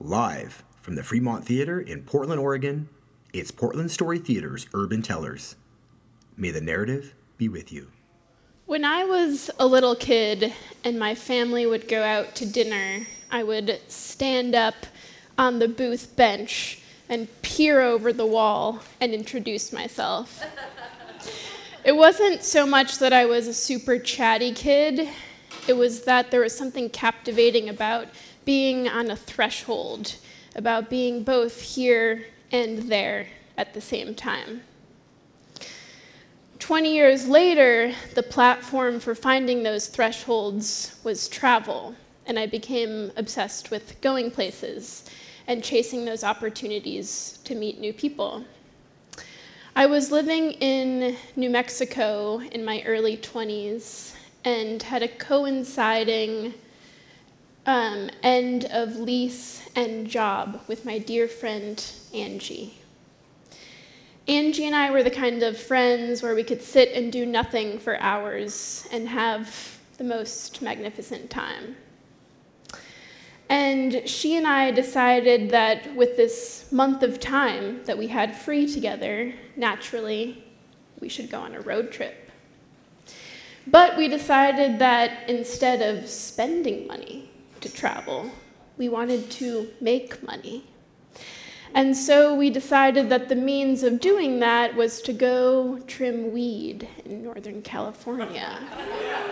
Live from the Fremont Theater in Portland, Oregon, it's Portland Story Theater's Urban Tellers. May the narrative be with you. When I was a little kid and my family would go out to dinner, I would stand up on the booth bench and peer over the wall and introduce myself. it wasn't so much that I was a super chatty kid, it was that there was something captivating about being on a threshold, about being both here and there at the same time. 20 years later, the platform for finding those thresholds was travel, and I became obsessed with going places and chasing those opportunities to meet new people. I was living in New Mexico in my early 20s and had a coinciding um, end of lease and job with my dear friend Angie. Angie and I were the kind of friends where we could sit and do nothing for hours and have the most magnificent time. And she and I decided that with this month of time that we had free together, naturally, we should go on a road trip. But we decided that instead of spending money to travel, we wanted to make money. And so we decided that the means of doing that was to go trim weed in Northern California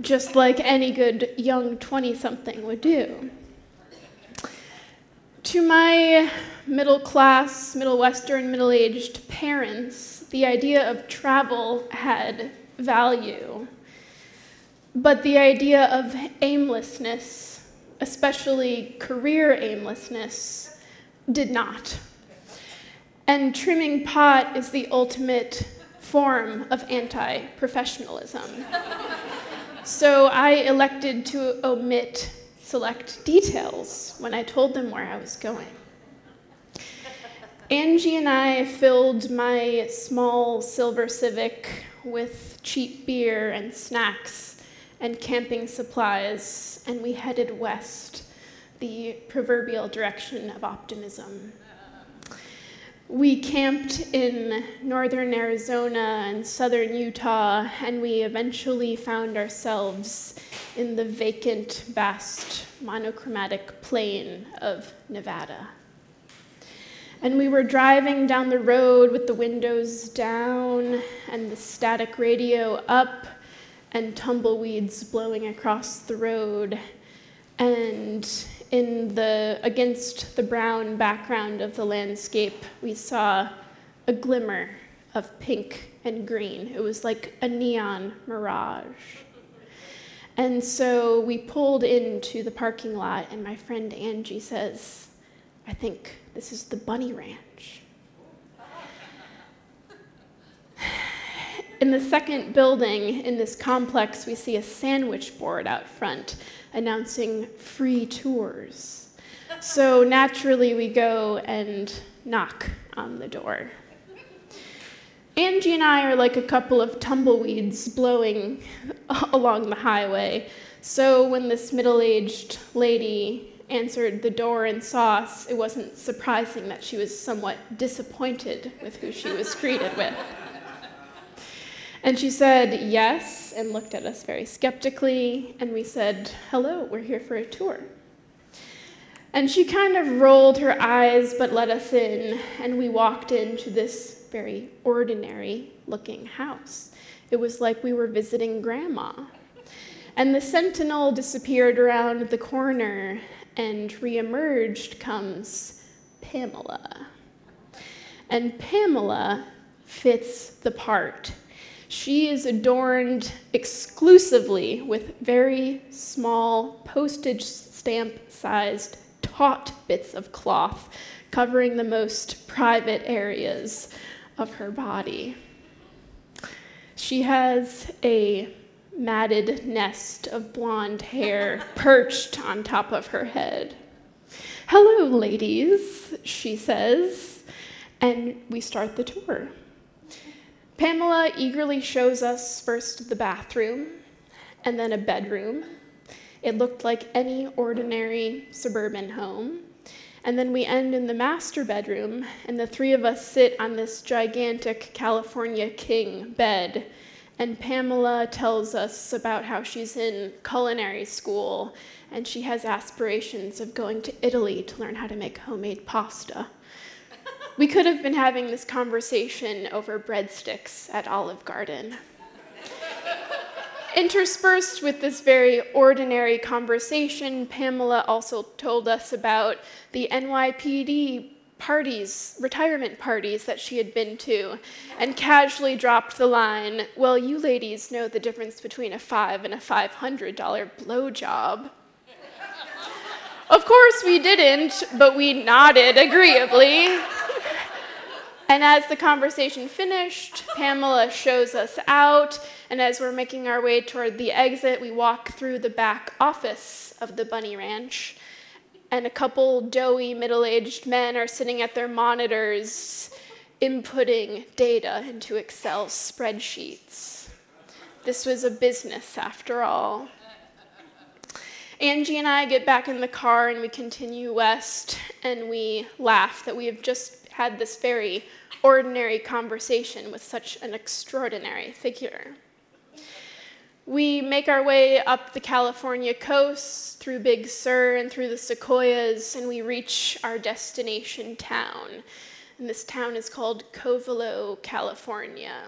just like any good young 20 something would do. To my middle class, middle Western, middle aged parents, the idea of travel had value. But the idea of aimlessness, especially career aimlessness, did not. And trimming pot is the ultimate form of anti professionalism. So I elected to omit select details when I told them where I was going. Angie and I filled my small silver Civic with cheap beer and snacks and camping supplies, and we headed west, the proverbial direction of optimism. We camped in northern Arizona and southern Utah, and we eventually found ourselves in the vacant, vast, monochromatic plain of Nevada. And we were driving down the road with the windows down and the static radio up and tumbleweeds blowing across the road. And in the, against the brown background of the landscape, we saw a glimmer of pink and green. It was like a neon mirage. And so we pulled into the parking lot, and my friend Angie says, I think this is the Bunny Ranch. In the second building in this complex, we see a sandwich board out front announcing free tours. So naturally, we go and knock on the door. Angie and I are like a couple of tumbleweeds blowing along the highway. So when this middle aged lady answered the door and saw us, it wasn't surprising that she was somewhat disappointed with who she was greeted with. And she said yes and looked at us very skeptically. And we said, hello, we're here for a tour. And she kind of rolled her eyes but let us in. And we walked into this very ordinary looking house. It was like we were visiting grandma. And the sentinel disappeared around the corner, and reemerged comes Pamela. And Pamela fits the part she is adorned exclusively with very small postage stamp sized taut bits of cloth covering the most private areas of her body. She has a matted nest of blonde hair perched on top of her head. Hello, ladies, she says, and we start the tour. Pamela eagerly shows us first the bathroom, and then a bedroom, It looked like any ordinary suburban home. And then we end in the master bedroom, and the three of us sit on this gigantic California king bed. And Pamela tells us about how she's in culinary school and she has aspirations of going to Italy to learn how to make homemade pasta. We could have been having this conversation over breadsticks at Olive Garden. Interspersed with this very ordinary conversation, Pamela also told us about the NYPD parties, retirement parties that she had been to, and casually dropped the line, Well, you ladies know the difference between a five and a $500 blowjob. of course we didn't, but we nodded agreeably. And as the conversation finished, Pamela shows us out, and as we're making our way toward the exit, we walk through the back office of the Bunny Ranch, and a couple doughy middle aged men are sitting at their monitors inputting data into Excel spreadsheets. This was a business after all. Angie and I get back in the car and we continue west, and we laugh that we have just had this very ordinary conversation with such an extraordinary figure. We make our way up the California coast through Big Sur and through the sequoias, and we reach our destination town. And this town is called Covelo, California.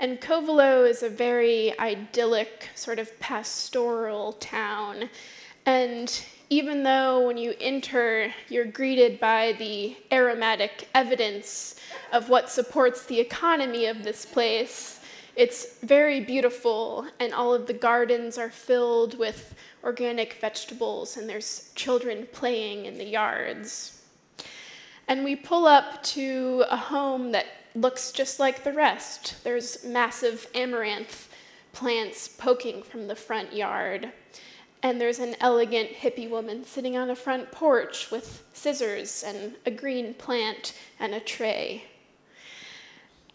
And Covelo is a very idyllic, sort of pastoral town. And even though when you enter, you're greeted by the aromatic evidence of what supports the economy of this place, it's very beautiful, and all of the gardens are filled with organic vegetables, and there's children playing in the yards. And we pull up to a home that looks just like the rest. There's massive amaranth plants poking from the front yard and there's an elegant hippie woman sitting on a front porch with scissors and a green plant and a tray.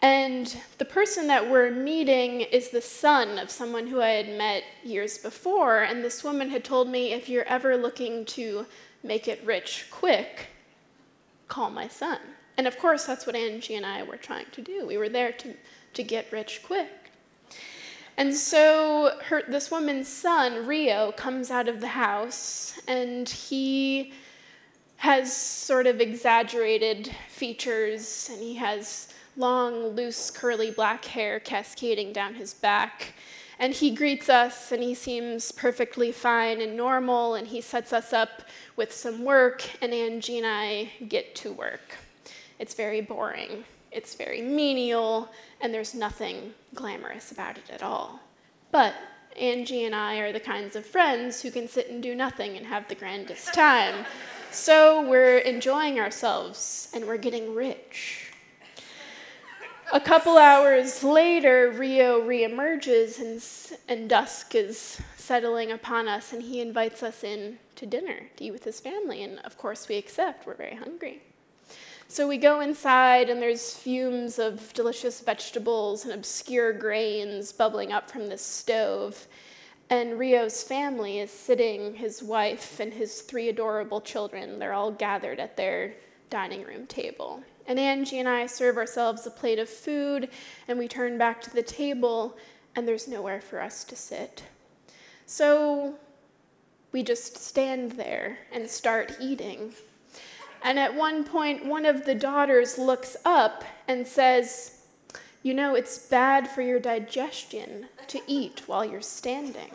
And the person that we're meeting is the son of someone who I had met years before. And this woman had told me if you're ever looking to make it rich quick, call my son. And of course, that's what Angie and I were trying to do. We were there to, to get rich quick. And so her, this woman's son, Rio, comes out of the house and he has sort of exaggerated features and he has long, loose, curly black hair cascading down his back. And he greets us and he seems perfectly fine and normal and he sets us up with some work and Angie and I get to work. It's very boring. It's very menial and there's nothing glamorous about it at all. But Angie and I are the kinds of friends who can sit and do nothing and have the grandest time. So we're enjoying ourselves and we're getting rich. A couple hours later, Rio reemerges and, and dusk is settling upon us, and he invites us in to dinner to eat with his family. And of course, we accept. We're very hungry. So we go inside, and there's fumes of delicious vegetables and obscure grains bubbling up from the stove. And Rio's family is sitting, his wife and his three adorable children. They're all gathered at their dining room table. And Angie and I serve ourselves a plate of food, and we turn back to the table, and there's nowhere for us to sit. So we just stand there and start eating. And at one point, one of the daughters looks up and says, You know, it's bad for your digestion to eat while you're standing.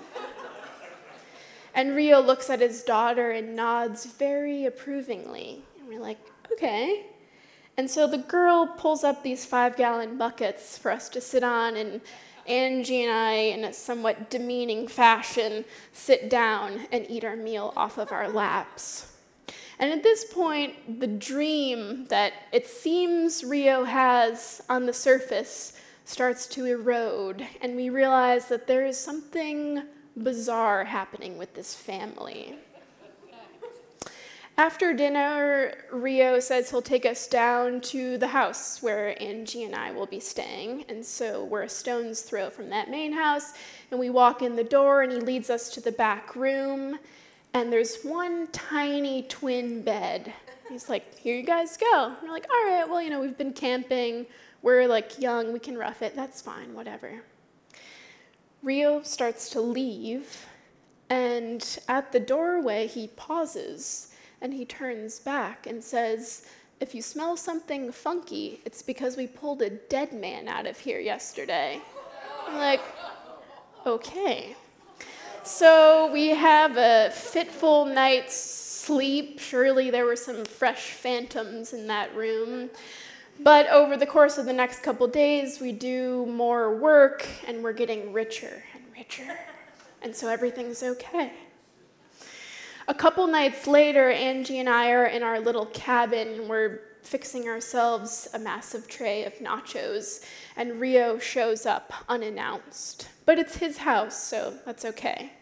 And Rio looks at his daughter and nods very approvingly. And we're like, Okay. And so the girl pulls up these five gallon buckets for us to sit on, and Angie and I, in a somewhat demeaning fashion, sit down and eat our meal off of our laps. And at this point, the dream that it seems Rio has on the surface starts to erode, and we realize that there is something bizarre happening with this family. After dinner, Rio says he'll take us down to the house where Angie and I will be staying. And so we're a stone's throw from that main house. And we walk in the door, and he leads us to the back room. And there's one tiny twin bed. He's like, Here you guys go. And we're like, All right, well, you know, we've been camping. We're like young, we can rough it. That's fine, whatever. Rio starts to leave. And at the doorway, he pauses and he turns back and says, If you smell something funky, it's because we pulled a dead man out of here yesterday. I'm like, okay. So we have a fitful night's sleep. Surely there were some fresh phantoms in that room. But over the course of the next couple days, we do more work and we're getting richer and richer. And so everything's okay. A couple nights later, Angie and I are in our little cabin we're fixing ourselves a massive tray of nachos, and Rio shows up unannounced. But it's his house, so that's okay.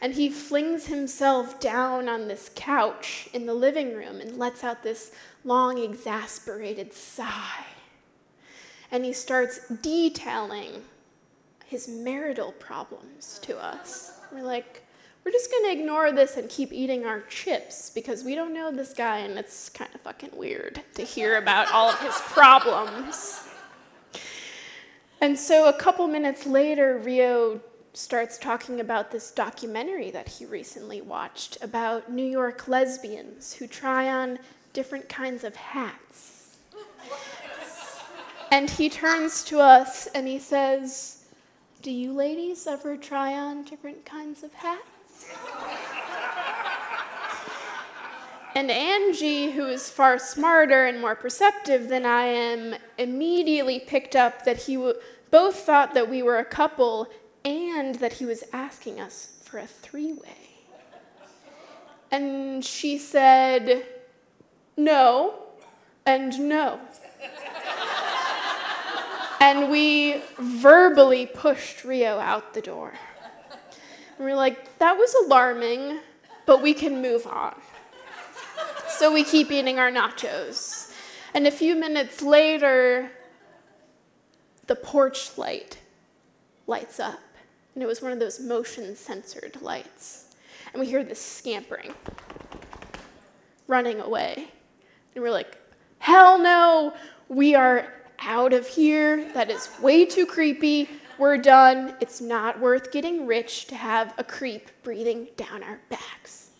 And he flings himself down on this couch in the living room and lets out this long, exasperated sigh. And he starts detailing his marital problems to us. We're like, we're just gonna ignore this and keep eating our chips because we don't know this guy and it's kind of fucking weird to hear about all of his problems. And so a couple minutes later, Rio starts talking about this documentary that he recently watched about New York lesbians who try on different kinds of hats. and he turns to us and he says, Do you ladies ever try on different kinds of hats? And Angie, who is far smarter and more perceptive than I am, immediately picked up that he w- both thought that we were a couple and that he was asking us for a three way. And she said, no, and no. and we verbally pushed Rio out the door. And we're like, that was alarming, but we can move on. So we keep eating our nachos. And a few minutes later, the porch light lights up. And it was one of those motion censored lights. And we hear this scampering, running away. And we're like, hell no, we are out of here. That is way too creepy. We're done. It's not worth getting rich to have a creep breathing down our backs.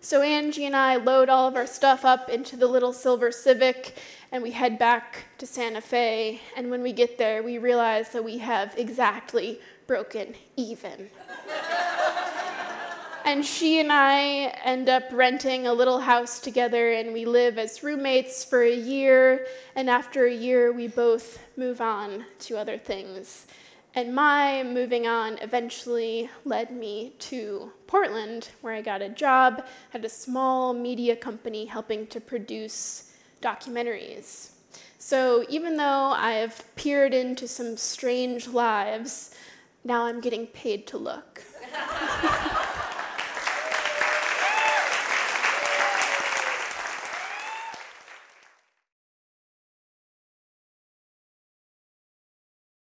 So Angie and I load all of our stuff up into the little silver Civic and we head back to Santa Fe. And when we get there, we realize that we have exactly broken even. and she and I end up renting a little house together, and we live as roommates for a year. And after a year, we both move on to other things. And my moving on eventually led me to Portland, where I got a job at a small media company helping to produce documentaries. So even though I have peered into some strange lives, now I'm getting paid to look.